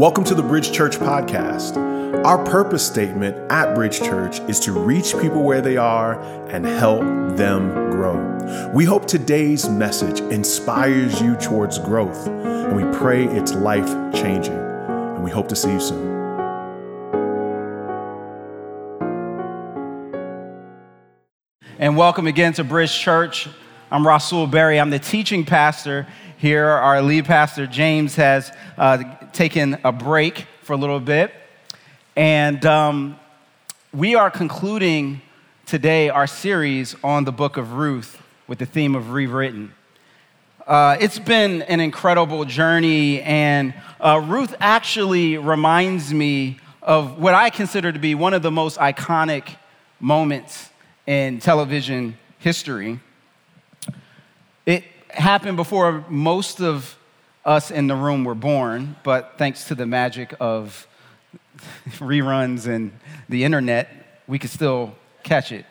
Welcome to the Bridge Church podcast. Our purpose statement at Bridge Church is to reach people where they are and help them grow. We hope today's message inspires you towards growth, and we pray it's life changing. And we hope to see you soon. And welcome again to Bridge Church. I'm Rasool Berry. I'm the teaching pastor here. Our lead pastor, James, has uh, taken a break for a little bit. And um, we are concluding today our series on the book of Ruth with the theme of rewritten. Uh, it's been an incredible journey, and uh, Ruth actually reminds me of what I consider to be one of the most iconic moments in television history. It happened before most of us in the room were born, but thanks to the magic of reruns and the internet, we could still catch it.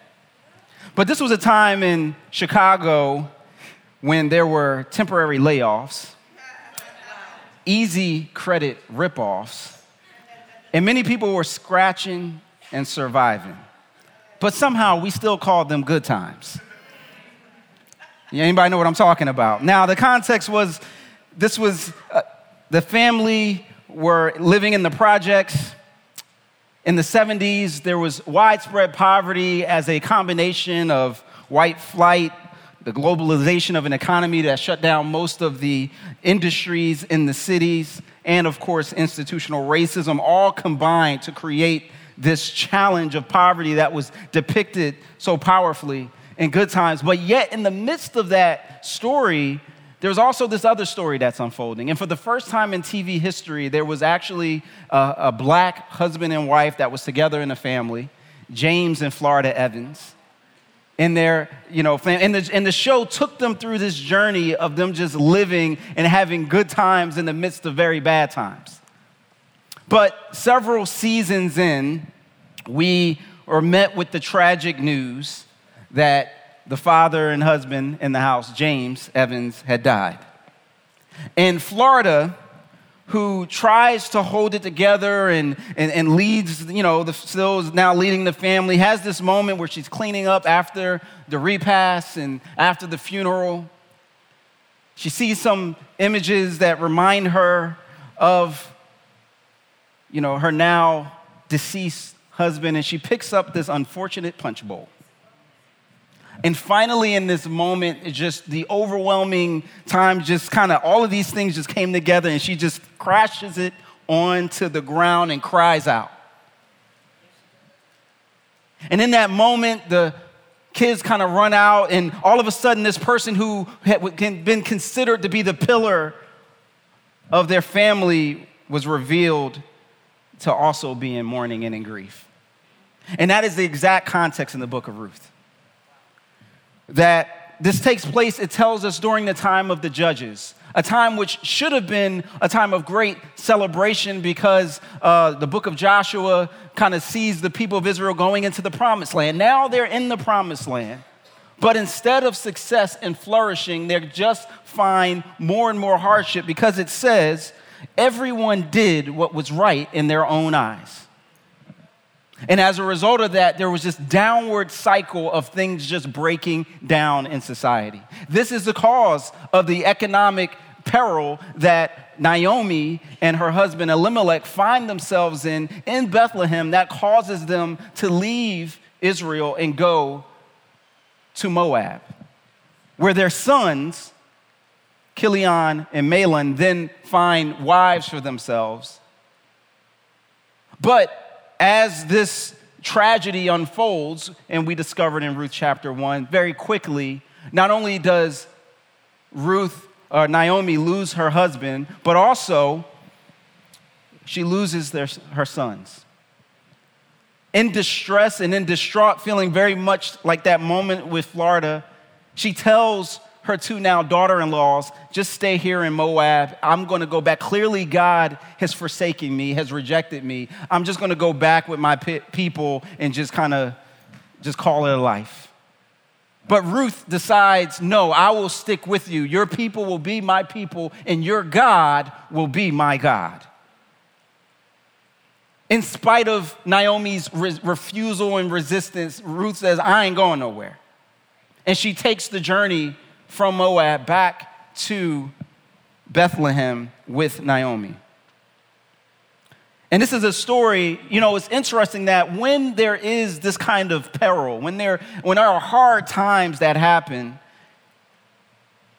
But this was a time in Chicago when there were temporary layoffs, easy credit ripoffs, and many people were scratching and surviving. But somehow we still called them good times. Anybody know what I'm talking about? Now, the context was this was uh, the family were living in the projects. In the 70s, there was widespread poverty as a combination of white flight, the globalization of an economy that shut down most of the industries in the cities, and of course, institutional racism, all combined to create this challenge of poverty that was depicted so powerfully in good times. But yet, in the midst of that story, there's also this other story that's unfolding. And for the first time in TV history, there was actually a, a black husband and wife that was together in a family, James and Florida Evans. And their, you know, and the, and the show took them through this journey of them just living and having good times in the midst of very bad times. But several seasons in, we were met with the tragic news that the father and husband in the house, James Evans, had died. In Florida, who tries to hold it together and, and, and leads, you know, the, still is now leading the family, has this moment where she's cleaning up after the repast and after the funeral. She sees some images that remind her of, you know, her now deceased husband, and she picks up this unfortunate punch bowl. And finally, in this moment, just the overwhelming time, just kind of all of these things just came together, and she just crashes it onto the ground and cries out. And in that moment, the kids kind of run out, and all of a sudden, this person who had been considered to be the pillar of their family was revealed to also be in mourning and in grief. And that is the exact context in the book of Ruth that this takes place, it tells us during the time of the judges, a time which should have been a time of great celebration because uh, the book of Joshua kind of sees the people of Israel going into the promised land. Now they're in the promised land. But instead of success and flourishing, they just find more and more hardship because it says everyone did what was right in their own eyes. And as a result of that, there was this downward cycle of things just breaking down in society. This is the cause of the economic peril that Naomi and her husband Elimelech find themselves in in Bethlehem that causes them to leave Israel and go to Moab, where their sons, Chilion and Mahlon, then find wives for themselves. But as this tragedy unfolds, and we discovered in Ruth chapter 1, very quickly, not only does Ruth or uh, Naomi lose her husband, but also she loses their, her sons. In distress and in distraught, feeling very much like that moment with Florida, she tells her two now daughter in laws, just stay here in Moab. I'm going to go back. Clearly, God has forsaken me, has rejected me. I'm just going to go back with my people and just kind of just call it a life. But Ruth decides, no, I will stick with you. Your people will be my people, and your God will be my God. In spite of Naomi's re- refusal and resistance, Ruth says, I ain't going nowhere. And she takes the journey from Moab back to Bethlehem with Naomi. And this is a story, you know, it's interesting that when there is this kind of peril, when there, when there are hard times that happen,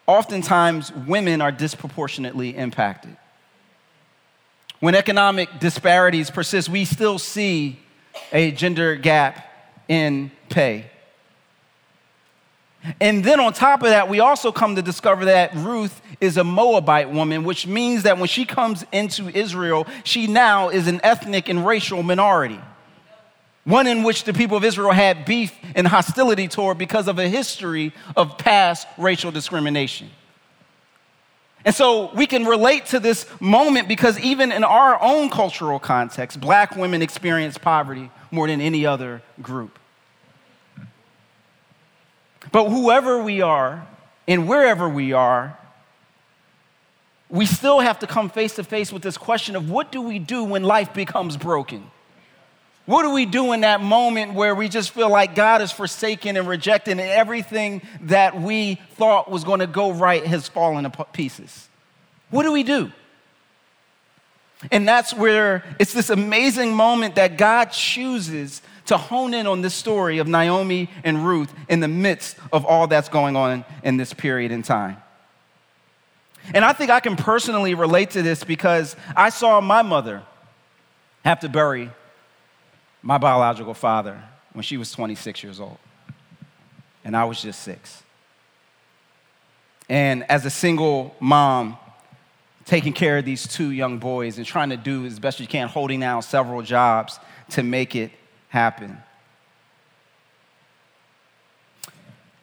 oftentimes women are disproportionately impacted. When economic disparities persist, we still see a gender gap in pay. And then on top of that, we also come to discover that Ruth is a Moabite woman, which means that when she comes into Israel, she now is an ethnic and racial minority. One in which the people of Israel had beef and hostility toward because of a history of past racial discrimination. And so we can relate to this moment because even in our own cultural context, black women experience poverty more than any other group. But whoever we are and wherever we are, we still have to come face to face with this question of what do we do when life becomes broken? What do we do in that moment where we just feel like God is forsaken and rejected and everything that we thought was going to go right has fallen to pieces? What do we do? And that's where it's this amazing moment that God chooses to hone in on this story of Naomi and Ruth in the midst of all that's going on in this period in time. And I think I can personally relate to this because I saw my mother have to bury my biological father when she was 26 years old, and I was just six. And as a single mom, taking care of these two young boys and trying to do as best you can, holding down several jobs to make it happen.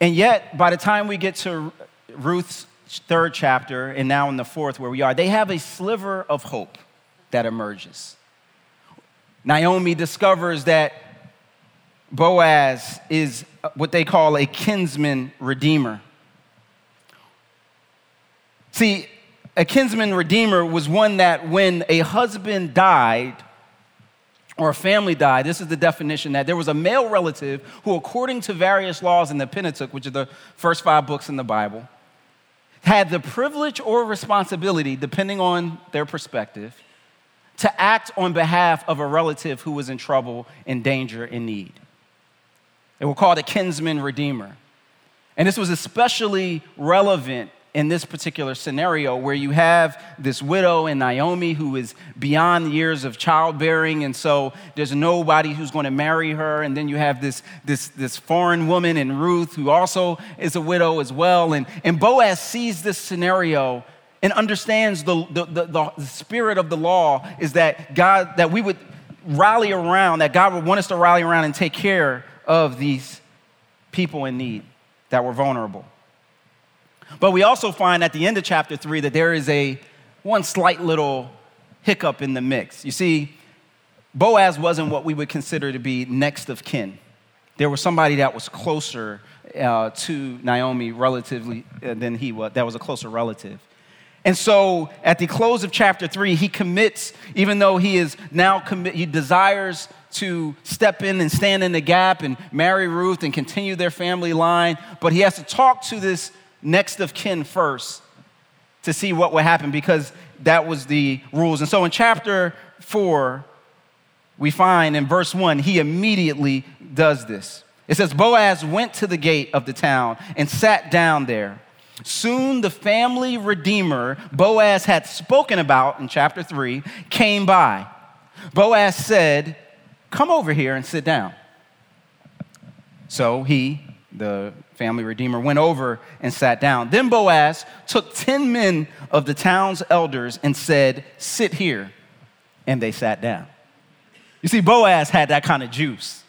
And yet, by the time we get to Ruth's third chapter, and now in the fourth where we are, they have a sliver of hope that emerges. Naomi discovers that Boaz is what they call a kinsman redeemer. See, a kinsman redeemer was one that when a husband died, or a family died, this is the definition that there was a male relative who, according to various laws in the Pentateuch, which are the first five books in the Bible, had the privilege or responsibility, depending on their perspective, to act on behalf of a relative who was in trouble, in danger, in need. They were called a kinsman redeemer. And this was especially relevant in this particular scenario where you have this widow and Naomi who is beyond years of childbearing, and so there's nobody who's going to marry her. And then you have this, this, this foreign woman in Ruth who also is a widow as well. And, and Boaz sees this scenario and understands the, the, the, the spirit of the law is that God, that we would rally around, that God would want us to rally around and take care of these people in need that were vulnerable. But we also find at the end of chapter three that there is a one slight little hiccup in the mix. You see, Boaz wasn't what we would consider to be next of kin. There was somebody that was closer uh, to Naomi relatively uh, than he was, that was a closer relative. And so at the close of chapter three, he commits, even though he is now commit, he desires to step in and stand in the gap and marry Ruth and continue their family line, but he has to talk to this next of kin first to see what would happen because that was the rules. And so in chapter four, we find in verse one, he immediately does this. It says, Boaz went to the gate of the town and sat down there. Soon the family redeemer Boaz had spoken about in chapter 3 came by. Boaz said, Come over here and sit down. So he, the family redeemer, went over and sat down. Then Boaz took 10 men of the town's elders and said, Sit here. And they sat down. You see, Boaz had that kind of juice.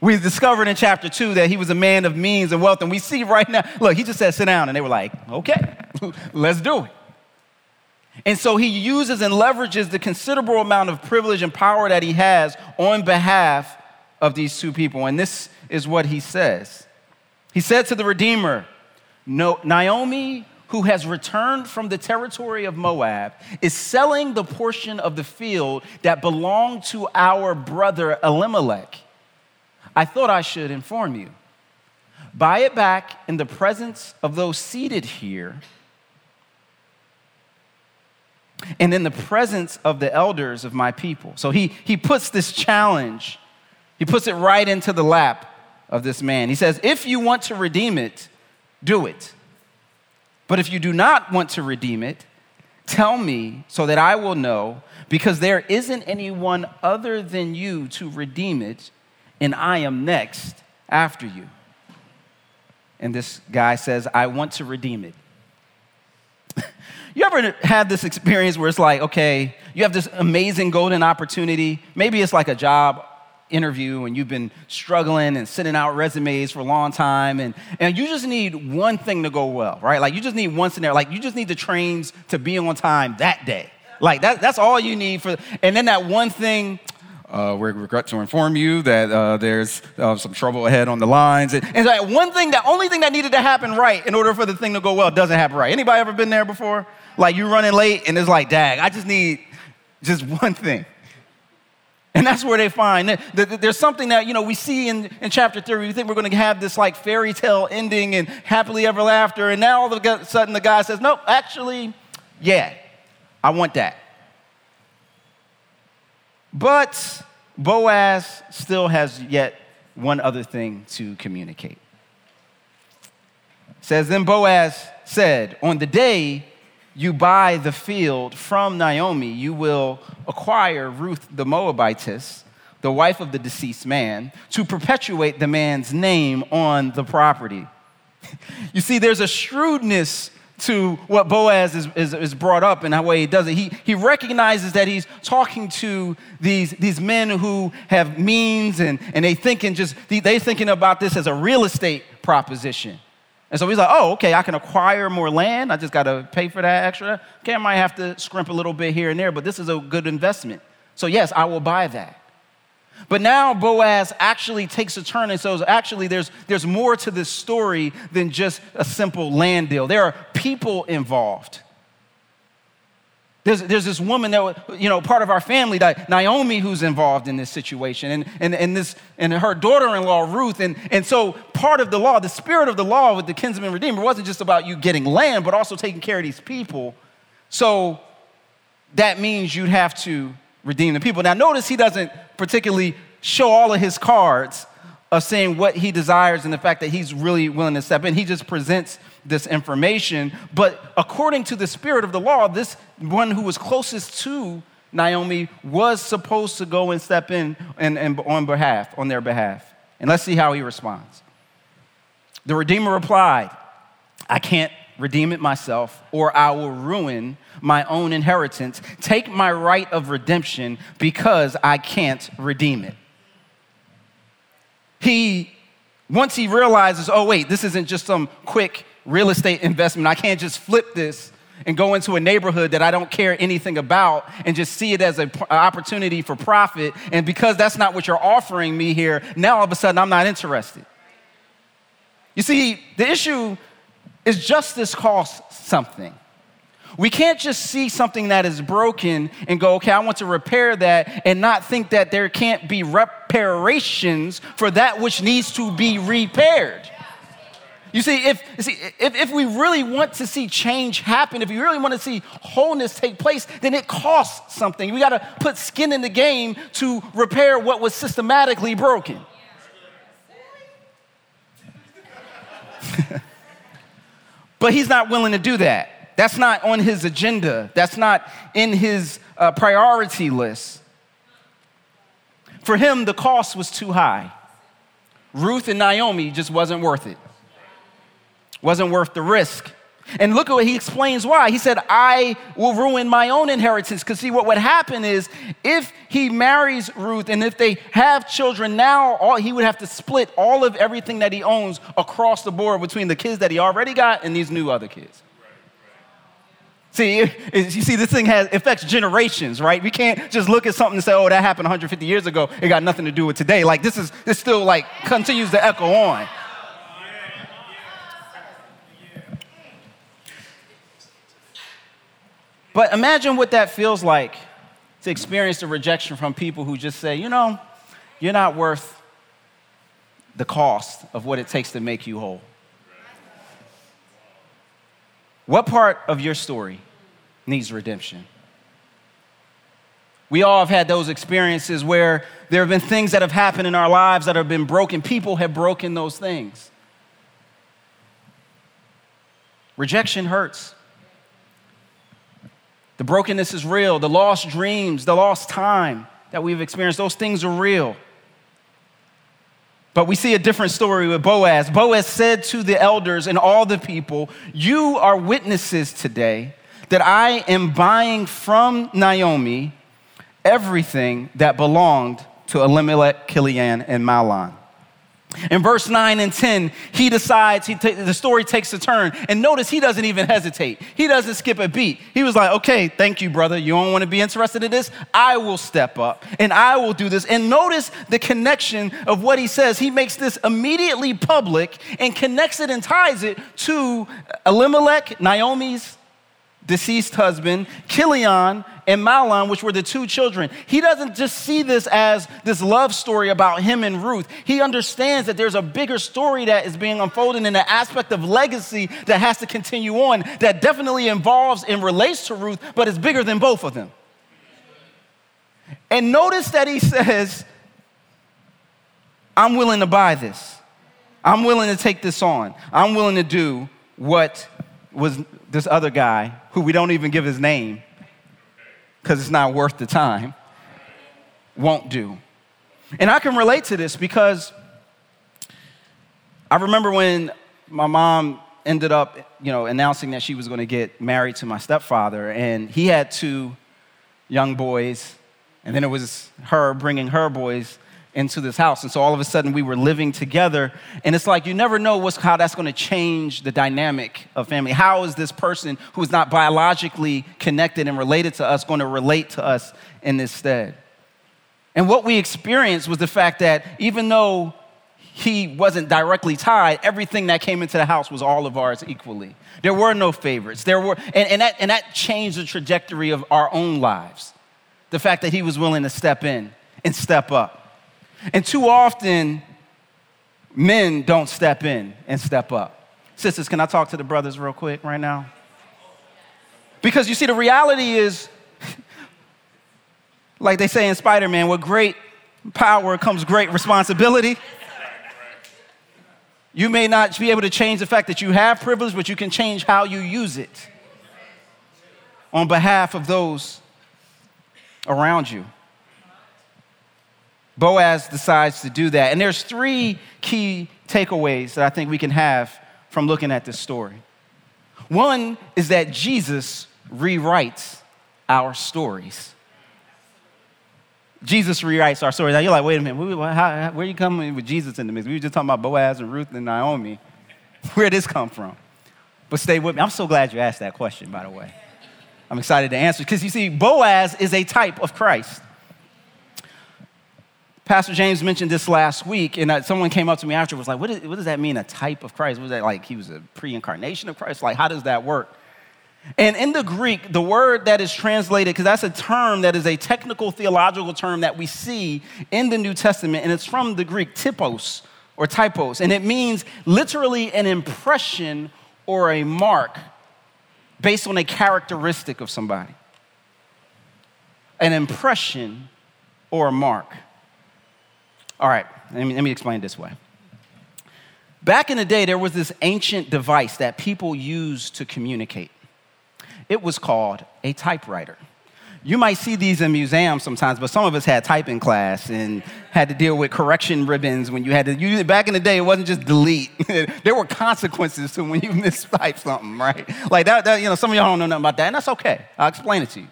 We discovered in chapter two that he was a man of means and wealth. And we see right now, look, he just said, Sit down. And they were like, Okay, let's do it. And so he uses and leverages the considerable amount of privilege and power that he has on behalf of these two people. And this is what he says he said to the Redeemer, Naomi who has returned from the territory of Moab, is selling the portion of the field that belonged to our brother Elimelech. I thought I should inform you. Buy it back in the presence of those seated here and in the presence of the elders of my people. So he, he puts this challenge, he puts it right into the lap of this man. He says, If you want to redeem it, do it. But if you do not want to redeem it, tell me so that I will know, because there isn't anyone other than you to redeem it, and I am next after you. And this guy says, I want to redeem it. you ever had this experience where it's like, okay, you have this amazing golden opportunity? Maybe it's like a job interview and you've been struggling and sending out resumes for a long time and, and you just need one thing to go well, right? Like you just need one scenario. Like you just need the trains to be on time that day. Like that, that's all you need for, and then that one thing, uh, we regret to inform you that uh, there's uh, some trouble ahead on the lines. And, and like one thing, the only thing that needed to happen right in order for the thing to go well doesn't happen right. Anybody ever been there before? Like you're running late and it's like, dag, I just need just one thing. And that's where they find that there's something that, you know, we see in, in chapter three. We think we're going to have this like fairy tale ending and happily ever after. And now all of a sudden the guy says, nope, actually, yeah, I want that. But Boaz still has yet one other thing to communicate. It says, Then Boaz said, On the day you buy the field from Naomi, you will acquire Ruth the Moabitess, the wife of the deceased man, to perpetuate the man's name on the property. you see, there's a shrewdness to what Boaz is, is, is, brought up and how way he does it. He, he recognizes that he's talking to these, these men who have means and, and they thinking just they thinking about this as a real estate proposition. And so he's like, oh, okay, I can acquire more land. I just got to pay for that extra. Okay, I might have to scrimp a little bit here and there, but this is a good investment. So yes, I will buy that. But now Boaz actually takes a turn and says, actually, there's, there's more to this story than just a simple land deal. There are people involved. There's, there's this woman that, you know, part of our family, Naomi, who's involved in this situation, and, and, and, this, and her daughter in law, Ruth. And, and so, part of the law, the spirit of the law with the kinsman redeemer wasn't just about you getting land, but also taking care of these people. So, that means you'd have to redeem the people. Now, notice he doesn't particularly show all of his cards of saying what he desires and the fact that he's really willing to step in. He just presents this information. But according to the spirit of the law, this one who was closest to Naomi was supposed to go and step in and, and on behalf, on their behalf. And let's see how he responds. The Redeemer replied, I can't redeem it myself, or I will ruin my own inheritance. Take my right of redemption because I can't redeem it. He, once he realizes, oh, wait, this isn't just some quick real estate investment, I can't just flip this and go into a neighborhood that I don't care anything about and just see it as an opportunity for profit. And because that's not what you're offering me here, now all of a sudden I'm not interested. You see, the issue is justice costs something. We can't just see something that is broken and go, okay, I want to repair that, and not think that there can't be reparations for that which needs to be repaired. You see, if, see if, if we really want to see change happen, if we really want to see wholeness take place, then it costs something. We got to put skin in the game to repair what was systematically broken. but he's not willing to do that. That's not on his agenda, that's not in his uh, priority list. For him, the cost was too high. Ruth and Naomi just wasn't worth it, wasn't worth the risk. And look at what he explains why. He said, I will ruin my own inheritance. Because, see, what would happen is if he marries Ruth and if they have children now, all, he would have to split all of everything that he owns across the board between the kids that he already got and these new other kids. See, you see, this thing has affects generations, right? We can't just look at something and say, "Oh, that happened 150 years ago. It got nothing to do with today." Like this is this still like continues to echo on. But imagine what that feels like to experience the rejection from people who just say, you know, you're not worth the cost of what it takes to make you whole. What part of your story needs redemption? We all have had those experiences where there have been things that have happened in our lives that have been broken. People have broken those things. Rejection hurts. The brokenness is real. The lost dreams, the lost time that we've experienced, those things are real. But we see a different story with Boaz. Boaz said to the elders and all the people, You are witnesses today that I am buying from Naomi everything that belonged to Elimelech, Chilion, and Mahlon. In verse 9 and 10, he decides, he the story takes a turn. And notice he doesn't even hesitate. He doesn't skip a beat. He was like, okay, thank you, brother. You don't want to be interested in this? I will step up and I will do this. And notice the connection of what he says. He makes this immediately public and connects it and ties it to Elimelech, Naomi's deceased husband, Chilion, and Mahlon, which were the two children. He doesn't just see this as this love story about him and Ruth. He understands that there's a bigger story that is being unfolded in the aspect of legacy that has to continue on, that definitely involves and relates to Ruth, but is bigger than both of them. And notice that he says, I'm willing to buy this. I'm willing to take this on. I'm willing to do what was this other guy, who we don't even give his name because it's not worth the time, won't do. And I can relate to this because I remember when my mom ended up, you know, announcing that she was going to get married to my stepfather, and he had two young boys, and then it was her bringing her boys into this house. And so all of a sudden we were living together. And it's like you never know what's, how that's going to change the dynamic of family. How is this person who is not biologically connected and related to us going to relate to us in this stead? And what we experienced was the fact that even though he wasn't directly tied, everything that came into the house was all of ours equally. There were no favorites. There were, and, and, that, and that changed the trajectory of our own lives. The fact that he was willing to step in and step up. And too often, men don't step in and step up. Sisters, can I talk to the brothers real quick right now? Because you see, the reality is, like they say in Spider Man, with great power comes great responsibility. You may not be able to change the fact that you have privilege, but you can change how you use it on behalf of those around you. Boaz decides to do that. And there's three key takeaways that I think we can have from looking at this story. One is that Jesus rewrites our stories. Jesus rewrites our stories. Now you're like, wait a minute, where, how, where are you coming with Jesus in the mix? We were just talking about Boaz and Ruth and Naomi. Where did this come from? But stay with me. I'm so glad you asked that question, by the way. I'm excited to answer because you see, Boaz is a type of Christ. Pastor James mentioned this last week, and uh, someone came up to me after was like, what, is, what does that mean, a type of Christ? Was that like he was a pre incarnation of Christ? Like, how does that work? And in the Greek, the word that is translated, because that's a term that is a technical theological term that we see in the New Testament, and it's from the Greek typos or typos, and it means literally an impression or a mark based on a characteristic of somebody. An impression or a mark. All right, let me, let me explain this way. Back in the day, there was this ancient device that people used to communicate. It was called a typewriter. You might see these in museums sometimes, but some of us had typing class and had to deal with correction ribbons when you had to use it. Back in the day, it wasn't just delete. there were consequences to when you mistype something, right? Like that, that, you know, some of y'all don't know nothing about that, and that's okay. I'll explain it to you.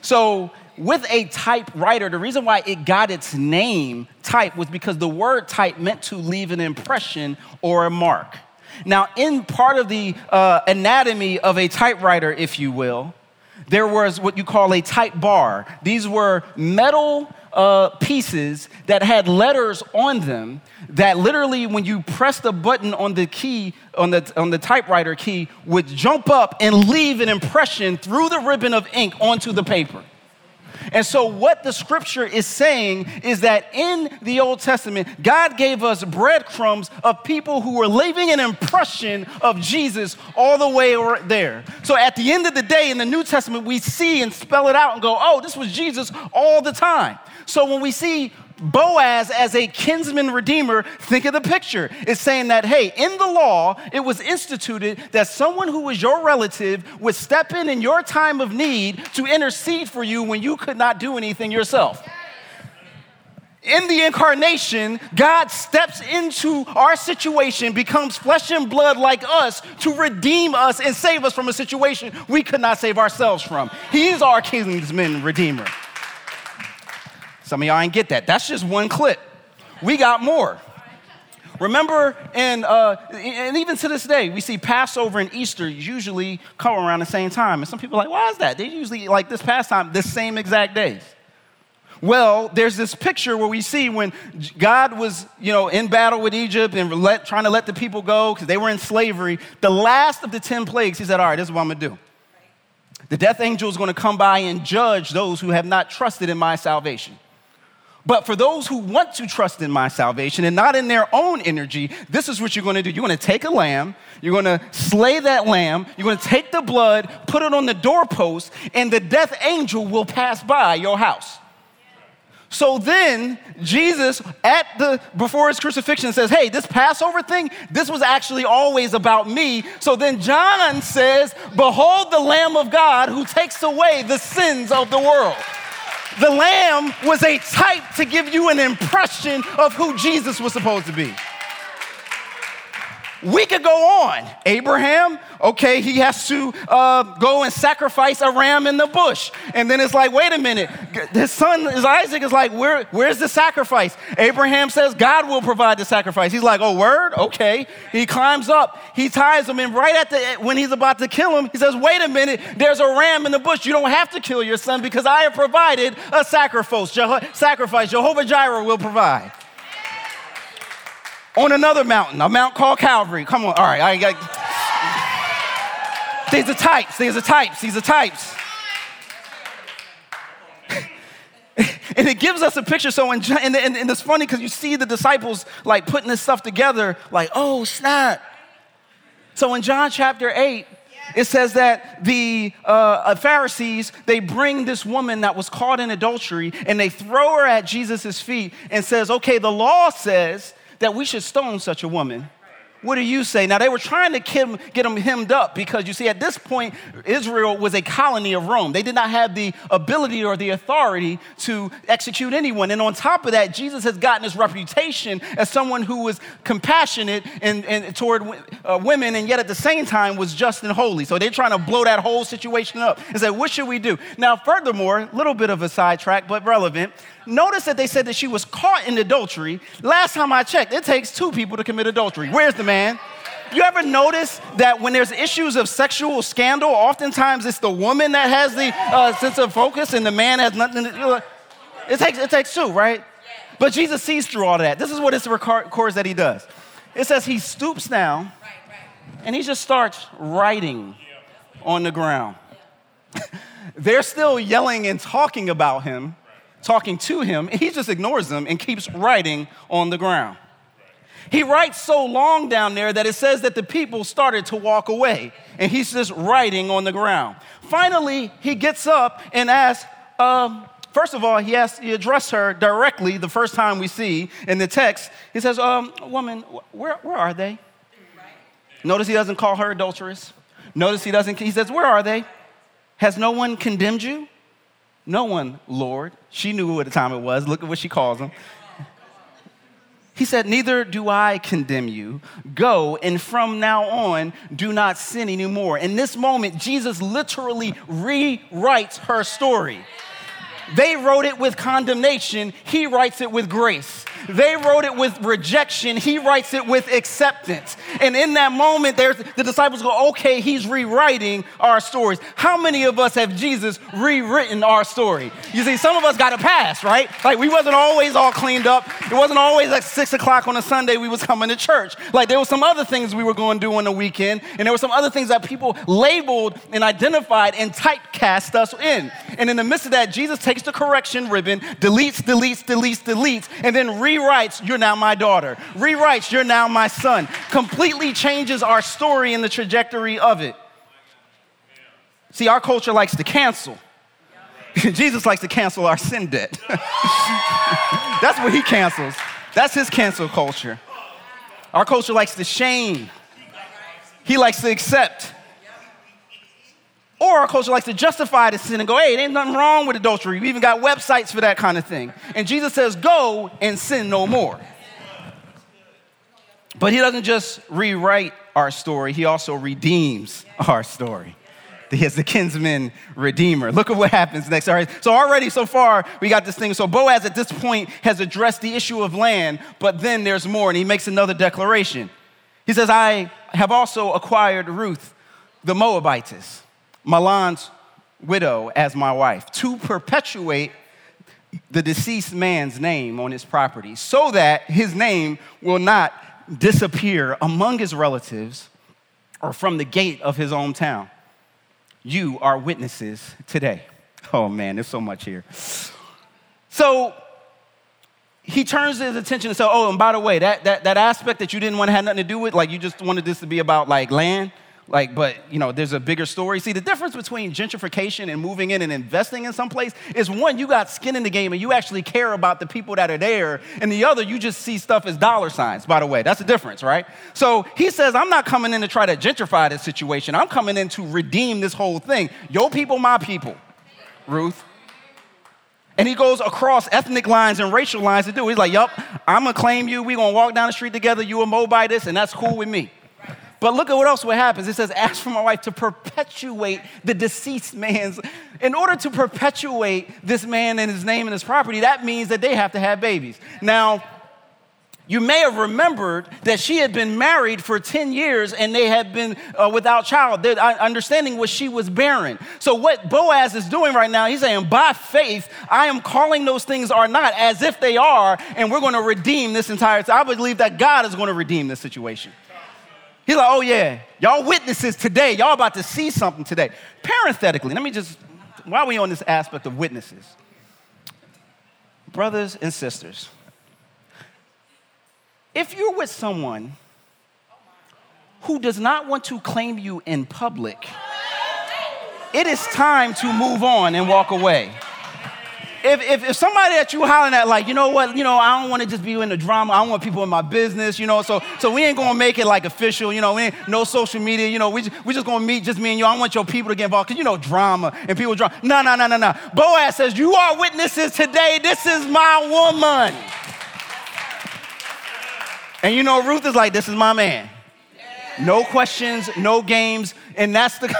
So with a typewriter, the reason why it got its name type was because the word type meant to leave an impression or a mark. Now, in part of the uh, anatomy of a typewriter, if you will, there was what you call a type bar. These were metal uh, pieces that had letters on them that literally when you press the button on the key on the on the typewriter key would jump up and leave an impression through the ribbon of ink onto the paper and so, what the scripture is saying is that in the Old Testament, God gave us breadcrumbs of people who were leaving an impression of Jesus all the way there. So, at the end of the day, in the New Testament, we see and spell it out and go, oh, this was Jesus all the time. So, when we see Boaz as a kinsman redeemer, think of the picture. It's saying that, hey, in the law, it was instituted that someone who was your relative would step in in your time of need to intercede for you when you could not do anything yourself. In the incarnation, God steps into our situation, becomes flesh and blood like us to redeem us and save us from a situation we could not save ourselves from. He is our kinsman redeemer. Some of y'all ain't get that. That's just one clip. We got more. Remember, and, uh, and even to this day, we see Passover and Easter usually come around the same time. And some people are like, why is that? They usually, like this past time, the same exact days. Well, there's this picture where we see when God was, you know, in battle with Egypt and let, trying to let the people go because they were in slavery. The last of the 10 plagues, he said, all right, this is what I'm going to do. The death angel is going to come by and judge those who have not trusted in my salvation. But for those who want to trust in my salvation and not in their own energy, this is what you're going to do. You're going to take a lamb, you're going to slay that lamb, you're going to take the blood, put it on the doorpost, and the death angel will pass by your house. So then Jesus at the before his crucifixion says, "Hey, this Passover thing, this was actually always about me." So then John says, "Behold the lamb of God who takes away the sins of the world." The lamb was a type to give you an impression of who Jesus was supposed to be. We could go on. Abraham, okay, he has to uh, go and sacrifice a ram in the bush. And then it's like, wait a minute. His son is Isaac is like, Where, where's the sacrifice? Abraham says, God will provide the sacrifice. He's like, oh, word? Okay. He climbs up, he ties him, and right at the when he's about to kill him, he says, wait a minute, there's a ram in the bush. You don't have to kill your son because I have provided a sacrifice. Jeho- sacrifice. Jehovah Jireh will provide on another mountain, a mount called Calvary. Come on, all right, I got. These are types, these are types, these are types. and it gives us a picture. So, in, and, and, and it's funny because you see the disciples like putting this stuff together, like, oh, snap. So, in John chapter 8, it says that the uh, Pharisees, they bring this woman that was caught in adultery and they throw her at Jesus' feet and says, okay, the law says that we should stone such a woman. What do you say? Now, they were trying to get them hemmed up because you see, at this point, Israel was a colony of Rome. They did not have the ability or the authority to execute anyone. And on top of that, Jesus has gotten his reputation as someone who was compassionate and, and toward uh, women and yet at the same time was just and holy. So they're trying to blow that whole situation up and say, what should we do? Now, furthermore, a little bit of a sidetrack, but relevant. Notice that they said that she was caught in adultery. Last time I checked, it takes two people to commit adultery. Where's the man? You ever notice that when there's issues of sexual scandal, oftentimes it's the woman that has the uh, sense of focus and the man has nothing to do. It takes, it takes two, right? But Jesus sees through all that. This is what it records that he does. It says he stoops down and he just starts writing on the ground. They're still yelling and talking about him talking to him, and he just ignores them and keeps writing on the ground. He writes so long down there that it says that the people started to walk away, and he's just writing on the ground. Finally, he gets up and asks, um, First of all, he asks, he addressed her directly the first time we see in the text. He says, um, Woman, where, where are they? Notice he doesn't call her adulteress. Notice he doesn't, he says, Where are they? Has no one condemned you? No one, Lord. She knew what the time it was. Look at what she calls him. He said, Neither do I condemn you. Go, and from now on, do not sin anymore. In this moment, Jesus literally rewrites her story. They wrote it with condemnation, he writes it with grace. They wrote it with rejection. He writes it with acceptance. And in that moment, there's, the disciples go, okay, he's rewriting our stories. How many of us have Jesus rewritten our story? You see, some of us got a pass, right? Like we wasn't always all cleaned up. It wasn't always like six o'clock on a Sunday we was coming to church. Like there was some other things we were going to do on the weekend, and there were some other things that people labeled and identified and typecast us in. And in the midst of that, Jesus takes the correction ribbon, deletes, deletes, deletes, deletes, and then rewrites, You're now my daughter. Rewrites, You're now my son. Completely changes our story and the trajectory of it. See, our culture likes to cancel. Jesus likes to cancel our sin debt. That's what he cancels. That's his cancel culture. Our culture likes to shame. He likes to accept. Or our culture likes to justify the sin and go, hey, there ain't nothing wrong with adultery. We even got websites for that kind of thing. And Jesus says, go and sin no more. But he doesn't just rewrite our story, he also redeems our story. He is the kinsman redeemer. Look at what happens next. All right. So already so far we got this thing. So Boaz at this point has addressed the issue of land, but then there's more, and he makes another declaration. He says, I have also acquired Ruth, the Moabitess. Mahlon's widow as my wife to perpetuate the deceased man's name on his property so that his name will not disappear among his relatives or from the gate of his own town. You are witnesses today. Oh man, there's so much here. So he turns his attention and says, Oh, and by the way, that, that, that aspect that you didn't want to have nothing to do with, like you just wanted this to be about like land, like but you know there's a bigger story see the difference between gentrification and moving in and investing in some place is one you got skin in the game and you actually care about the people that are there and the other you just see stuff as dollar signs by the way that's the difference right so he says i'm not coming in to try to gentrify this situation i'm coming in to redeem this whole thing your people my people ruth and he goes across ethnic lines and racial lines to do. He's like, Yup, I'm gonna claim you. We're gonna walk down the street together. You a Moabitess, and that's cool with me. But look at what else what happens. It says, ask for my wife to perpetuate the deceased man's. In order to perpetuate this man and his name and his property, that means that they have to have babies. Now, you may have remembered that she had been married for 10 years and they had been uh, without child. Their understanding was she was barren. So, what Boaz is doing right now, he's saying, by faith, I am calling those things are not as if they are, and we're going to redeem this entire. I believe that God is going to redeem this situation. He's like, oh yeah, y'all witnesses today. Y'all about to see something today. Parenthetically, let me just, while we on this aspect of witnesses, brothers and sisters, if you're with someone who does not want to claim you in public, it is time to move on and walk away if, if, if somebody that you hollering at, like, you know what, you know, I don't want to just be in the drama. I don't want people in my business, you know, so, so we ain't gonna make it like official, you know, we ain't, no social media, you know, we, we just gonna meet just me and you. I want your people to get involved, because you know, drama and people drama. No, no, no, no, no. Boaz says, You are witnesses today. This is my woman. And you know, Ruth is like, This is my man. No questions, no games. And that's the,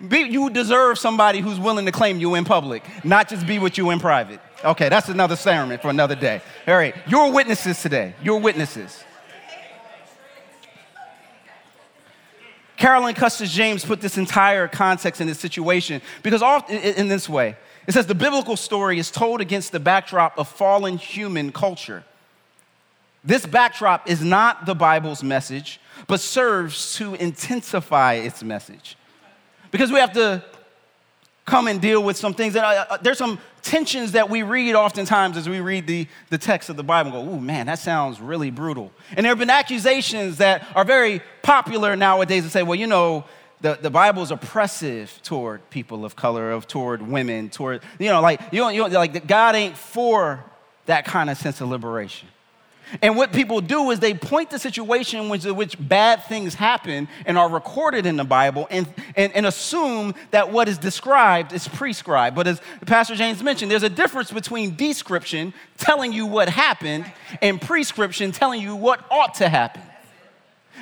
you deserve somebody who's willing to claim you in public, not just be with you in private. Okay, that's another sermon for another day. All right, you're witnesses today. You're witnesses. Carolyn Custis James put this entire context in this situation because all, in this way, it says the biblical story is told against the backdrop of fallen human culture. This backdrop is not the Bible's message, but serves to intensify its message. Because we have to come and deal with some things. And uh, uh, there's some tensions that we read oftentimes as we read the, the text of the Bible and go, ooh, man, that sounds really brutal. And there have been accusations that are very popular nowadays to say, well, you know, the, the Bible is oppressive toward people of color, of toward women, toward, you know, like, you don't, you don't, like God ain't for that kind of sense of liberation. And what people do is they point the situation in which, which bad things happen and are recorded in the Bible and, and, and assume that what is described is prescribed. But as Pastor James mentioned, there's a difference between description, telling you what happened, and prescription, telling you what ought to happen.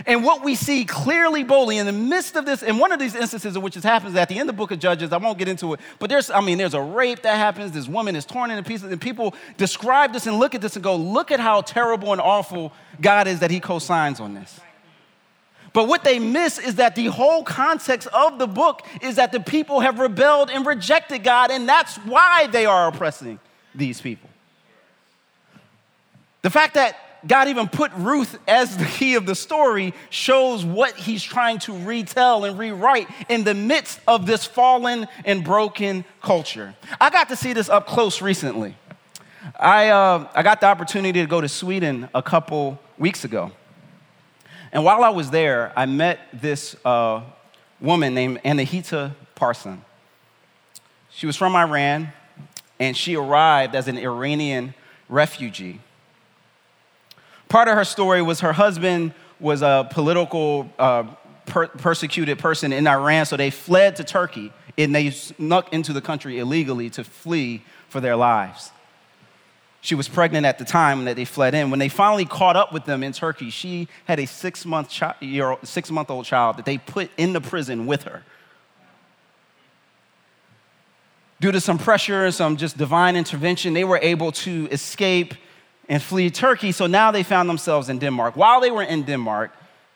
And what we see clearly, boldly, in the midst of this, in one of these instances in which this happens at the end of the book of Judges, I won't get into it, but there's, I mean, there's a rape that happens, this woman is torn into pieces, and people describe this and look at this and go, look at how terrible and awful God is that he co signs on this. But what they miss is that the whole context of the book is that the people have rebelled and rejected God, and that's why they are oppressing these people. The fact that God even put Ruth as the key of the story shows what he's trying to retell and rewrite in the midst of this fallen and broken culture. I got to see this up close recently. I, uh, I got the opportunity to go to Sweden a couple weeks ago. And while I was there, I met this uh, woman named Anahita Parson. She was from Iran, and she arrived as an Iranian refugee. Part of her story was her husband was a political uh, per- persecuted person in Iran, so they fled to Turkey and they snuck into the country illegally to flee for their lives. She was pregnant at the time that they fled in. When they finally caught up with them in Turkey, she had a six month, old child that they put in the prison with her. Due to some pressure and some just divine intervention, they were able to escape and flee Turkey. So now they found themselves in Denmark. While they were in Denmark,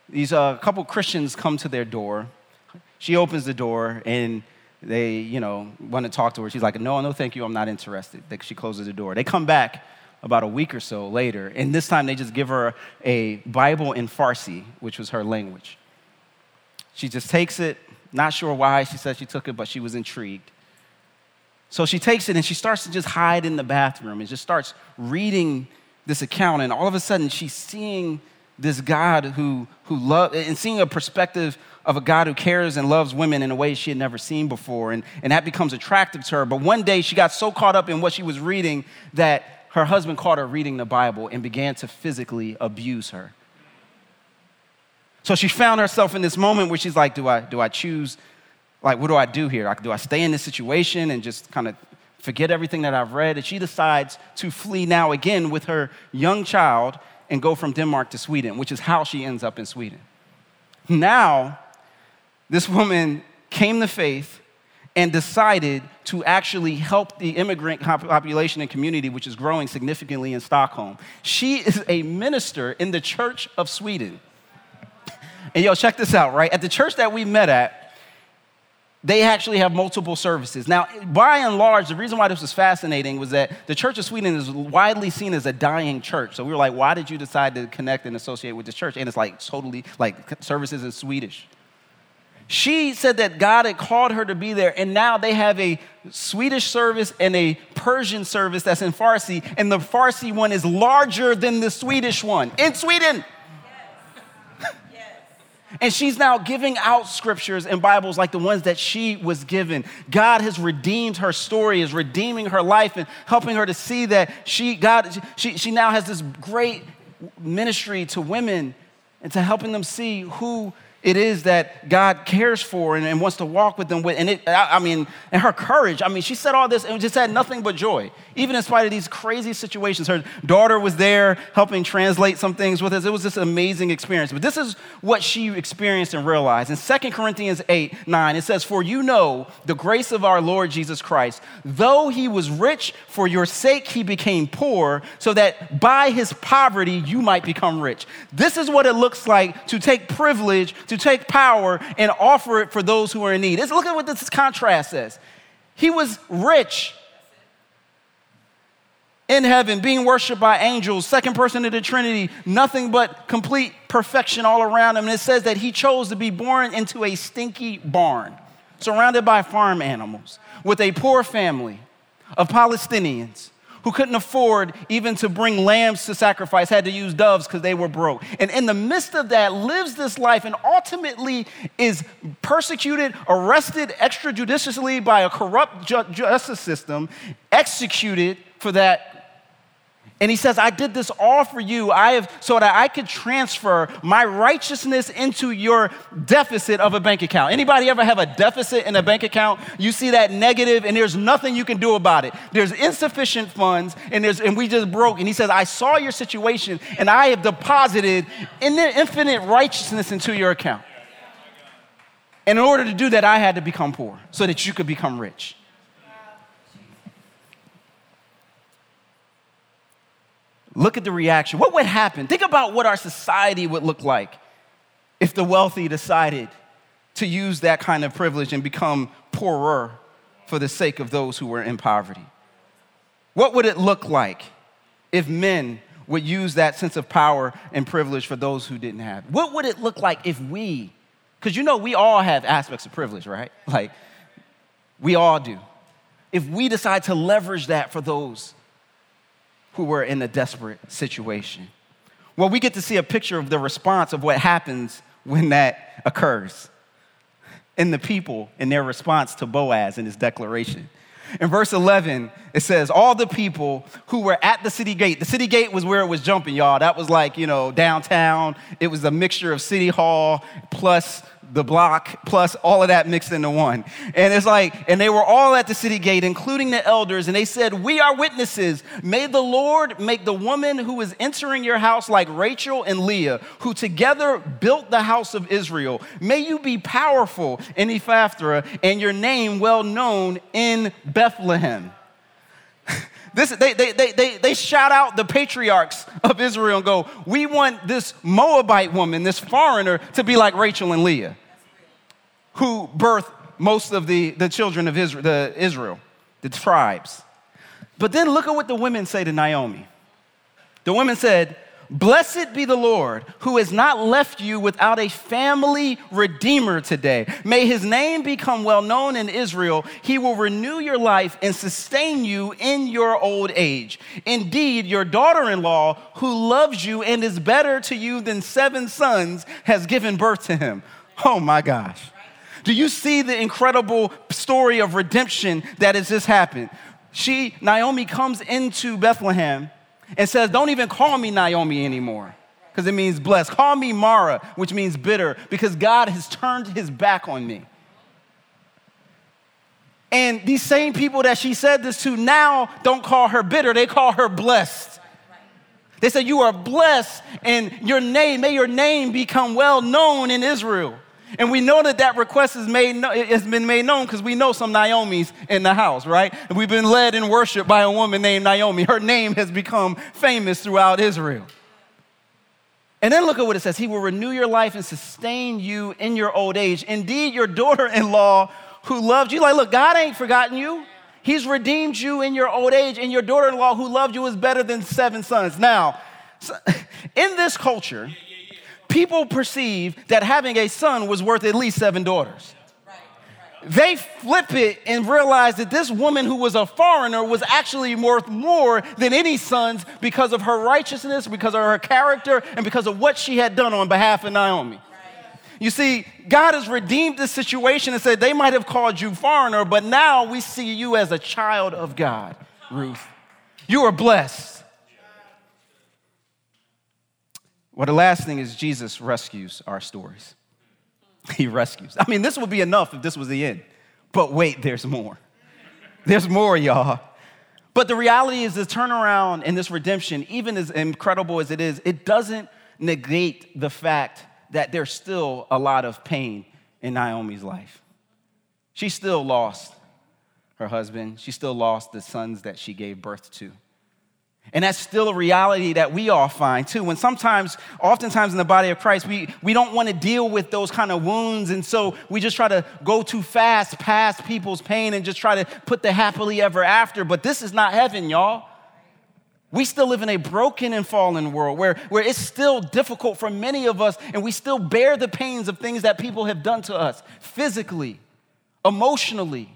these uh, couple Christians come to their door. She opens the door and they, you know, want to talk to her. She's like, no, no, thank you, I'm not interested. She closes the door. They come back about a week or so later, and this time they just give her a Bible in Farsi, which was her language. She just takes it, not sure why she said she took it, but she was intrigued. So she takes it and she starts to just hide in the bathroom and just starts reading this account, and all of a sudden she's seeing this God who, who loves, and seeing a perspective of a God who cares and loves women in a way she had never seen before. And, and that becomes attractive to her. But one day she got so caught up in what she was reading that her husband caught her reading the Bible and began to physically abuse her. So she found herself in this moment where she's like, Do I, do I choose? Like, what do I do here? Like, Do I stay in this situation and just kind of forget everything that I've read. And she decides to flee now again with her young child and go from Denmark to Sweden, which is how she ends up in Sweden. Now, this woman came to faith and decided to actually help the immigrant population and community, which is growing significantly in Stockholm. She is a minister in the Church of Sweden. And yo, check this out, right? At the church that we met at, they actually have multiple services. Now, by and large, the reason why this was fascinating was that the Church of Sweden is widely seen as a dying church. So we were like, why did you decide to connect and associate with this church? And it's like totally like services in Swedish. She said that God had called her to be there, and now they have a Swedish service and a Persian service that's in Farsi, and the Farsi one is larger than the Swedish one in Sweden. And she's now giving out scriptures and Bibles like the ones that she was given. God has redeemed her story, is redeeming her life and helping her to see that she, God, she, she now has this great ministry to women and to helping them see who it is that God cares for and, and, wants to walk with them with. And it, I, I, mean, and her courage. I mean, she said all this and just had nothing but joy, even in spite of these crazy situations. Her daughter was there helping translate some things with us. It was this amazing experience. But this is what she experienced and realized. In 2 Corinthians 8 9, it says, For you know the grace of our Lord Jesus Christ, though he was rich, for your sake he became poor, so that by his poverty you might become rich. This is what it looks like to take privilege take power and offer it for those who are in need. Let's look at what this contrast says. He was rich in heaven, being worshiped by angels, second person of the Trinity, nothing but complete perfection all around him. And it says that he chose to be born into a stinky barn, surrounded by farm animals, with a poor family of Palestinians who couldn't afford even to bring lambs to sacrifice, had to use doves because they were broke. And in the midst of that, lives this life and ultimately is persecuted, arrested extrajudiciously by a corrupt ju- justice system, executed for that. And he says, I did this all for you. I have so that I could transfer my righteousness into your deficit of a bank account. Anybody ever have a deficit in a bank account? You see that negative and there's nothing you can do about it. There's insufficient funds and there's and we just broke. And he says, I saw your situation and I have deposited in infinite righteousness into your account. And in order to do that, I had to become poor so that you could become rich. Look at the reaction. What would happen? Think about what our society would look like if the wealthy decided to use that kind of privilege and become poorer for the sake of those who were in poverty. What would it look like if men would use that sense of power and privilege for those who didn't have? What would it look like if we, because you know we all have aspects of privilege, right? Like we all do. If we decide to leverage that for those who were in a desperate situation. Well, we get to see a picture of the response of what happens when that occurs in the people in their response to Boaz in his declaration. In verse 11, it says, All the people who were at the city gate, the city gate was where it was jumping, y'all. That was like, you know, downtown. It was a mixture of city hall plus the block, plus all of that mixed into one. And it's like, and they were all at the city gate, including the elders, and they said, We are witnesses. May the Lord make the woman who is entering your house like Rachel and Leah, who together built the house of Israel. May you be powerful in Ephrathah and your name well known in Bethlehem. This, they, they, they, they, they shout out the patriarchs of Israel and go, We want this Moabite woman, this foreigner, to be like Rachel and Leah, who birthed most of the, the children of Israel, the Israel, the tribes. But then look at what the women say to Naomi. The women said, Blessed be the Lord who has not left you without a family redeemer today. May his name become well known in Israel. He will renew your life and sustain you in your old age. Indeed, your daughter in law, who loves you and is better to you than seven sons, has given birth to him. Oh my gosh. Do you see the incredible story of redemption that has just happened? She, Naomi, comes into Bethlehem and says, Don't even call me Naomi anymore because it means blessed. Call me Mara, which means bitter, because God has turned his back on me. And these same people that she said this to now don't call her bitter, they call her blessed. They say, You are blessed, and your name, may your name become well known in Israel. And we know that that request is made, has been made known because we know some Naomi's in the house, right? And we've been led in worship by a woman named Naomi. Her name has become famous throughout Israel. And then look at what it says He will renew your life and sustain you in your old age. Indeed, your daughter in law who loved you, like, look, God ain't forgotten you. He's redeemed you in your old age, and your daughter in law who loved you is better than seven sons. Now, in this culture, people perceived that having a son was worth at least seven daughters. They flip it and realize that this woman who was a foreigner was actually worth more than any sons because of her righteousness, because of her character, and because of what she had done on behalf of Naomi. You see, God has redeemed this situation and said they might have called you foreigner, but now we see you as a child of God, Ruth. You are blessed. Well, the last thing is Jesus rescues our stories. He rescues. I mean, this would be enough if this was the end. But wait, there's more. There's more, y'all. But the reality is, the turnaround and this redemption, even as incredible as it is, it doesn't negate the fact that there's still a lot of pain in Naomi's life. She still lost her husband, she still lost the sons that she gave birth to. And that's still a reality that we all find too. When sometimes, oftentimes in the body of Christ, we, we don't want to deal with those kind of wounds. And so we just try to go too fast past people's pain and just try to put the happily ever after. But this is not heaven, y'all. We still live in a broken and fallen world where, where it's still difficult for many of us, and we still bear the pains of things that people have done to us physically, emotionally,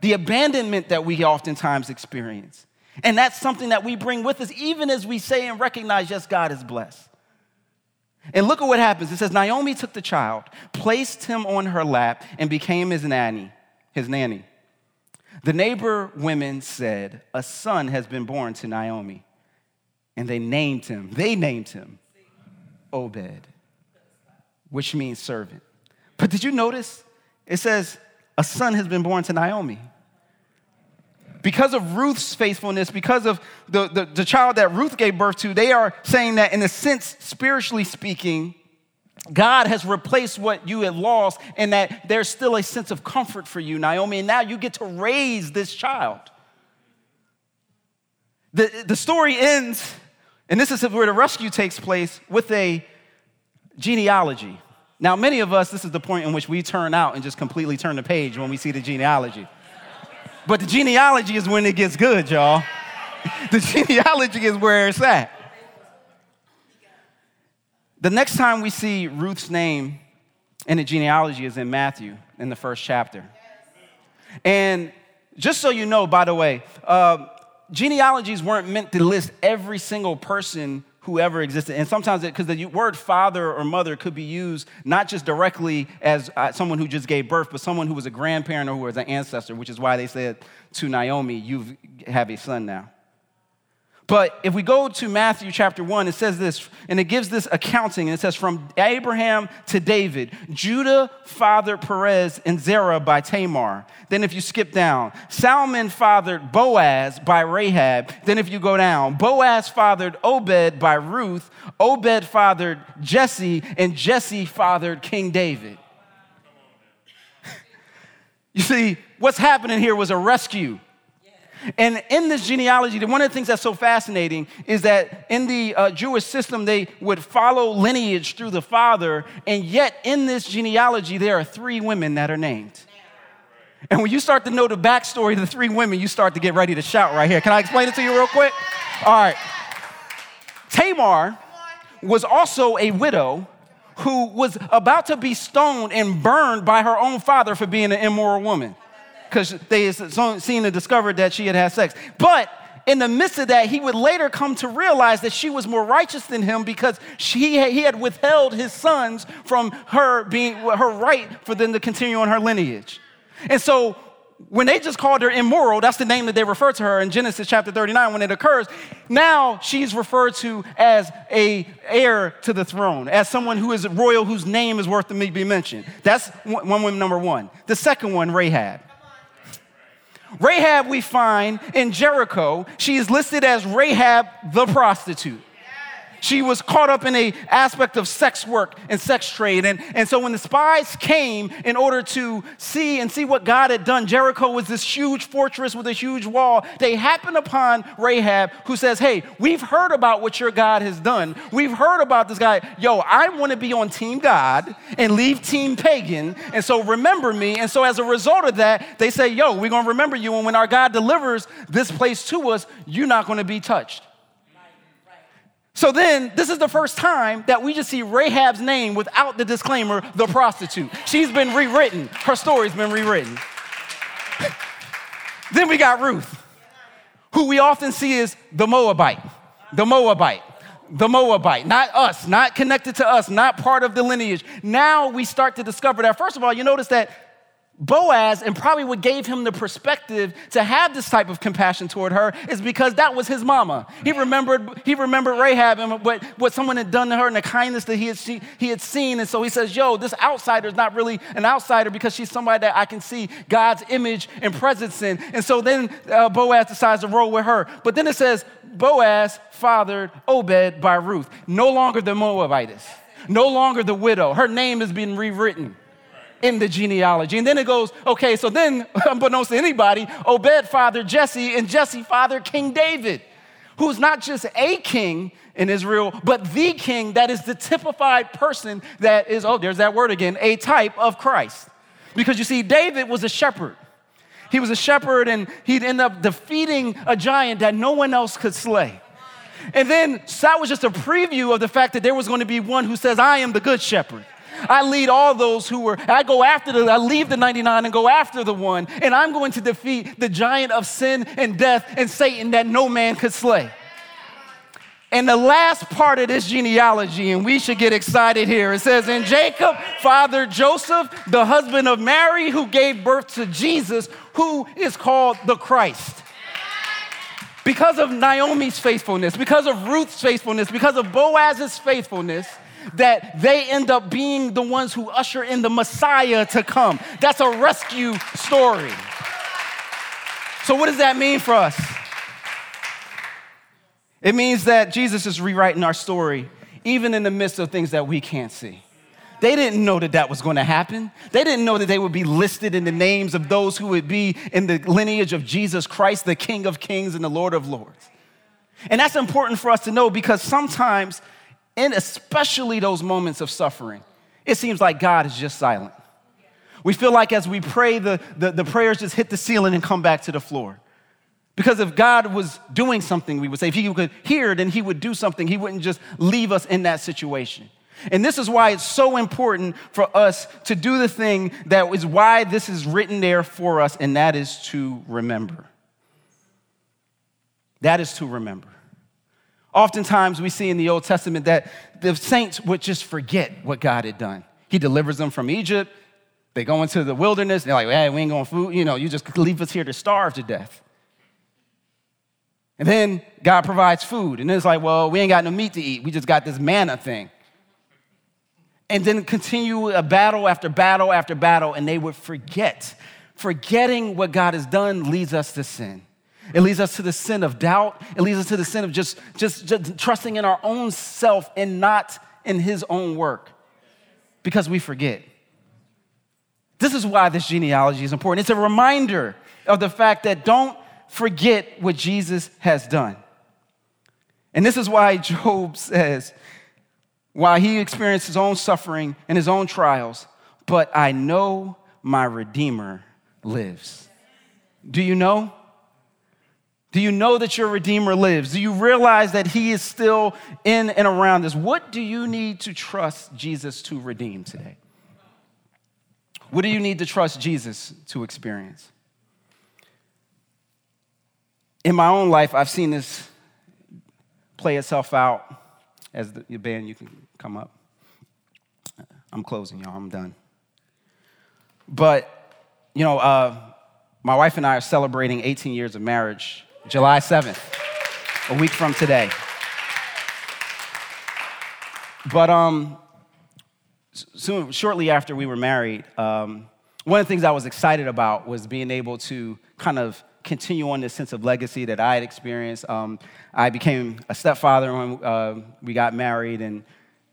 the abandonment that we oftentimes experience. And that's something that we bring with us, even as we say and recognize, yes, God is blessed. And look at what happens. It says, Naomi took the child, placed him on her lap, and became his nanny, his nanny. The neighbor women said, A son has been born to Naomi. And they named him, they named him Obed, which means servant. But did you notice? It says, A son has been born to Naomi. Because of Ruth's faithfulness, because of the, the, the child that Ruth gave birth to, they are saying that, in a sense, spiritually speaking, God has replaced what you had lost, and that there's still a sense of comfort for you, Naomi, and now you get to raise this child. The, the story ends, and this is where the rescue takes place, with a genealogy. Now, many of us, this is the point in which we turn out and just completely turn the page when we see the genealogy. But the genealogy is when it gets good, y'all. The genealogy is where it's at. The next time we see Ruth's name in the genealogy is in Matthew in the first chapter. And just so you know, by the way, uh, genealogies weren't meant to list every single person who ever existed. And sometimes, because the word father or mother could be used not just directly as uh, someone who just gave birth, but someone who was a grandparent or who was an ancestor, which is why they said to Naomi, You have a son now. But if we go to Matthew chapter 1, it says this, and it gives this accounting, and it says, From Abraham to David, Judah fathered Perez and Zerah by Tamar. Then if you skip down, Salmon fathered Boaz by Rahab. Then if you go down, Boaz fathered Obed by Ruth. Obed fathered Jesse, and Jesse fathered King David. you see, what's happening here was a rescue. And in this genealogy, one of the things that's so fascinating is that in the uh, Jewish system, they would follow lineage through the father, and yet in this genealogy, there are three women that are named. And when you start to know the backstory of the three women, you start to get ready to shout right here. Can I explain it to you real quick? All right. Tamar was also a widow who was about to be stoned and burned by her own father for being an immoral woman because they seen and discovered that she had had sex. But in the midst of that, he would later come to realize that she was more righteous than him because she, he had withheld his sons from her being her right for them to continue on her lineage. And so when they just called her immoral, that's the name that they refer to her in Genesis chapter 39 when it occurs. Now she's referred to as a heir to the throne, as someone who is royal whose name is worth to be mentioned. That's one woman number one. The second one, Rahab. Rahab, we find in Jericho, she is listed as Rahab the prostitute. She was caught up in a aspect of sex work and sex trade. And, and so when the spies came in order to see and see what God had done, Jericho was this huge fortress with a huge wall. They happened upon Rahab who says, Hey, we've heard about what your God has done. We've heard about this guy. Yo, I want to be on team God and leave team pagan. And so remember me. And so as a result of that, they say, Yo, we're going to remember you. And when our God delivers this place to us, you're not going to be touched. So then, this is the first time that we just see Rahab's name without the disclaimer, the prostitute. She's been rewritten, her story's been rewritten. then we got Ruth, who we often see as the Moabite, the Moabite, the Moabite, not us, not connected to us, not part of the lineage. Now we start to discover that, first of all, you notice that Boaz, and probably what gave him the perspective to have this type of compassion toward her, is because that was his mama. He remembered, he remembered Rahab and what, what someone had done to her and the kindness that he had, she, he had seen. And so he says, Yo, this outsider is not really an outsider because she's somebody that I can see God's image and presence in. And so then uh, Boaz decides to roll with her. But then it says, Boaz fathered Obed by Ruth, no longer the Moabitess, no longer the widow. Her name has been rewritten in the genealogy. And then it goes, okay, so then, unbeknownst to anybody, Obed father Jesse, and Jesse father King David, who's not just a king in Israel, but the king that is the typified person that is, oh, there's that word again, a type of Christ. Because you see, David was a shepherd. He was a shepherd, and he'd end up defeating a giant that no one else could slay. And then that was just a preview of the fact that there was going to be one who says, I am the good shepherd. I lead all those who were, I go after the, I leave the 99 and go after the one, and I'm going to defeat the giant of sin and death and Satan that no man could slay. And the last part of this genealogy, and we should get excited here, it says, And Jacob fathered Joseph, the husband of Mary, who gave birth to Jesus, who is called the Christ. Because of Naomi's faithfulness, because of Ruth's faithfulness, because of Boaz's faithfulness, that they end up being the ones who usher in the Messiah to come. That's a rescue story. So, what does that mean for us? It means that Jesus is rewriting our story, even in the midst of things that we can't see. They didn't know that that was going to happen. They didn't know that they would be listed in the names of those who would be in the lineage of Jesus Christ, the King of Kings and the Lord of Lords. And that's important for us to know because sometimes, and especially those moments of suffering, it seems like God is just silent. We feel like as we pray, the, the, the prayers just hit the ceiling and come back to the floor. Because if God was doing something, we would say, if He could hear, then He would do something. He wouldn't just leave us in that situation. And this is why it's so important for us to do the thing that is why this is written there for us, and that is to remember. That is to remember. Oftentimes, we see in the Old Testament that the saints would just forget what God had done. He delivers them from Egypt. They go into the wilderness. They're like, hey, we ain't going to food. You know, you just leave us here to starve to death. And then God provides food. And then it's like, well, we ain't got no meat to eat. We just got this manna thing. And then continue a battle after battle after battle, and they would forget. Forgetting what God has done leads us to sin. It leads us to the sin of doubt. It leads us to the sin of just, just, just trusting in our own self and not in His own work because we forget. This is why this genealogy is important. It's a reminder of the fact that don't forget what Jesus has done. And this is why Job says, while he experienced his own suffering and his own trials, but I know my Redeemer lives. Do you know? Do you know that your Redeemer lives? Do you realize that He is still in and around us? What do you need to trust Jesus to redeem today? What do you need to trust Jesus to experience? in my own life, I've seen this play itself out. As the band, you can come up. I'm closing, y'all. I'm done. But, you know, uh, my wife and I are celebrating 18 years of marriage, July 7th, a week from today. But um, soon, shortly after we were married, um, one of the things I was excited about was being able to kind of continue on this sense of legacy that I had experienced. Um, I became a stepfather when uh, we got married, and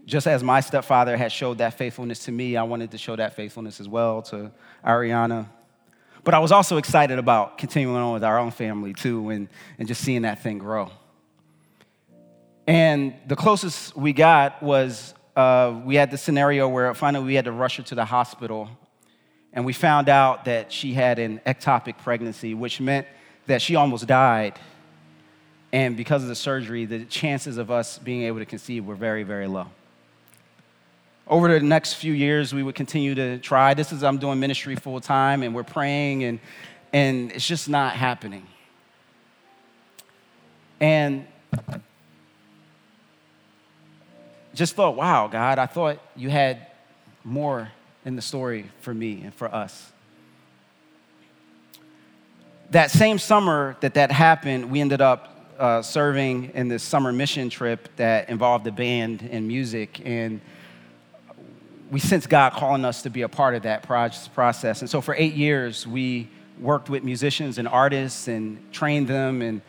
just as my stepfather had showed that faithfulness to me, I wanted to show that faithfulness as well to Ariana. But I was also excited about continuing on with our own family too, and, and just seeing that thing grow. And the closest we got was uh, we had the scenario where finally we had to rush her to the hospital and we found out that she had an ectopic pregnancy, which meant that she almost died. And because of the surgery, the chances of us being able to conceive were very, very low. Over the next few years, we would continue to try. This is, I'm doing ministry full time, and we're praying, and, and it's just not happening. And just thought, wow, God, I thought you had more in the story for me and for us. That same summer that that happened, we ended up uh, serving in this summer mission trip that involved a band and music. And we sensed God calling us to be a part of that process. And so for eight years, we worked with musicians and artists and trained them. And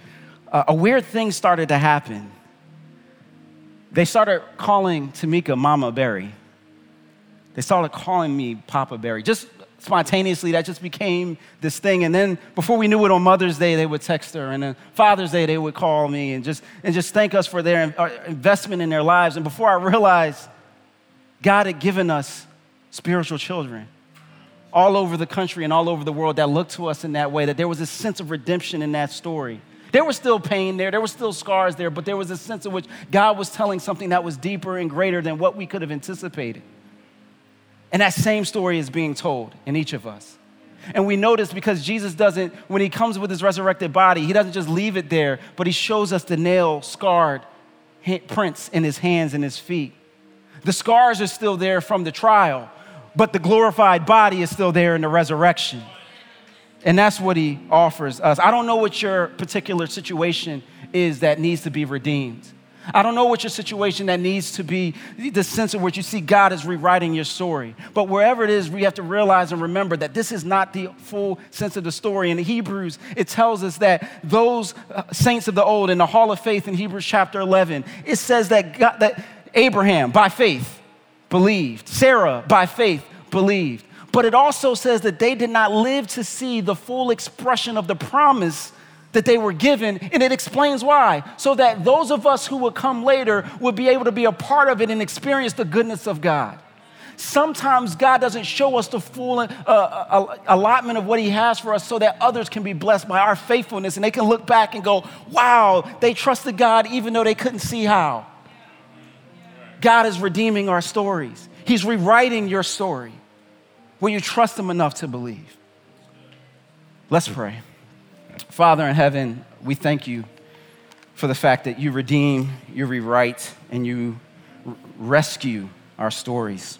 uh, a weird thing started to happen. They started calling Tamika Mama Berry. They started calling me Papa Berry. Just spontaneously, that just became this thing. And then before we knew it, on Mother's Day, they would text her. And then Father's Day, they would call me and just, and just thank us for their uh, investment in their lives. And before I realized, God had given us spiritual children all over the country and all over the world that looked to us in that way, that there was a sense of redemption in that story. There was still pain there, there were still scars there, but there was a sense in which God was telling something that was deeper and greater than what we could have anticipated. And that same story is being told in each of us. And we notice because Jesus doesn't, when he comes with his resurrected body, he doesn't just leave it there, but he shows us the nail scarred prints in his hands and his feet. The scars are still there from the trial, but the glorified body is still there in the resurrection. And that's what he offers us. I don't know what your particular situation is that needs to be redeemed. I don't know what your situation that needs to be the sense in which you see God is rewriting your story. But wherever it is, we have to realize and remember that this is not the full sense of the story. In Hebrews, it tells us that those uh, saints of the old in the hall of faith in Hebrews chapter 11, it says that, God, that Abraham, by faith, believed, Sarah, by faith, believed. But it also says that they did not live to see the full expression of the promise that they were given, and it explains why. So that those of us who would come later would be able to be a part of it and experience the goodness of God. Sometimes God doesn't show us the full uh, uh, allotment of what He has for us so that others can be blessed by our faithfulness and they can look back and go, wow, they trusted God even though they couldn't see how. God is redeeming our stories, He's rewriting your story. Will you trust Him enough to believe? Let's pray. Father in heaven, we thank you for the fact that you redeem, you rewrite, and you rescue our stories.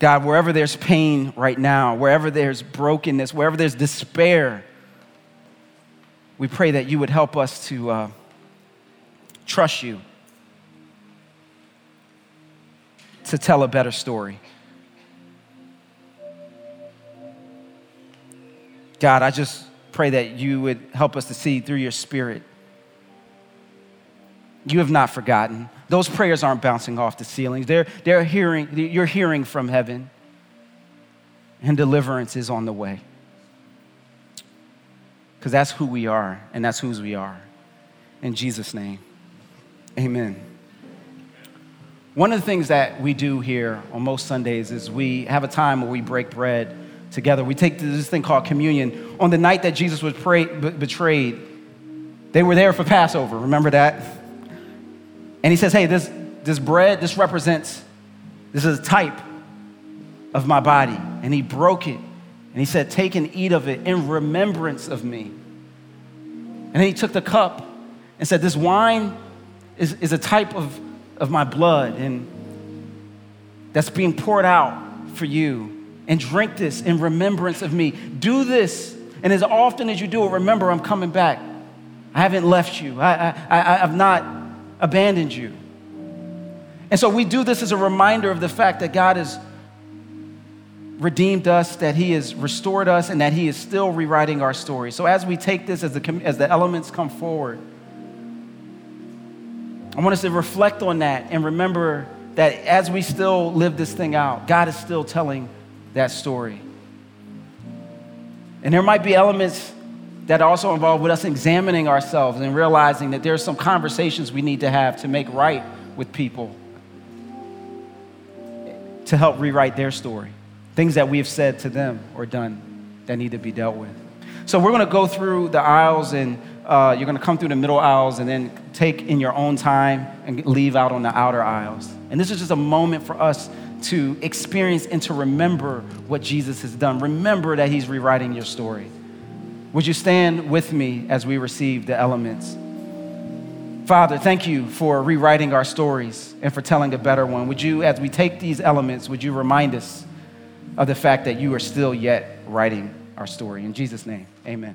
God, wherever there's pain right now, wherever there's brokenness, wherever there's despair, we pray that you would help us to uh, trust you, to tell a better story. God, I just pray that you would help us to see through your spirit. You have not forgotten. Those prayers aren't bouncing off the ceilings. They're, they're hearing, you're hearing from heaven, and deliverance is on the way. Because that's who we are, and that's whose we are. In Jesus' name, amen. One of the things that we do here on most Sundays is we have a time where we break bread together. We take this thing called communion. On the night that Jesus was pray, betrayed, they were there for Passover. Remember that? And he says, Hey, this, this bread, this represents, this is a type of my body. And he broke it. And he said, Take and eat of it in remembrance of me. And then he took the cup and said, This wine is, is a type of, of my blood and that's being poured out for you and drink this in remembrance of me. Do this, and as often as you do it, remember I'm coming back. I haven't left you, I, I, I, have not abandoned you. And so we do this as a reminder of the fact that God has redeemed us, that He has restored us, and that He is still rewriting our story. So as we take this, as the, as the elements come forward, I want us to reflect on that and remember that as we still live this thing out, God is still telling that story. And there might be elements that also involve with us examining ourselves and realizing that there are some conversations we need to have to make right with people to help rewrite their story. Things that we have said to them or done that need to be dealt with. So we're going to go through the aisles and uh, you're going to come through the middle aisles and then take in your own time and leave out on the outer aisles. And this is just a moment for us to experience and to remember what Jesus has done. Remember that He's rewriting your story. Would you stand with me as we receive the elements? Father, thank you for rewriting our stories and for telling a better one. Would you, as we take these elements, would you remind us of the fact that you are still yet writing our story? In Jesus' name, amen.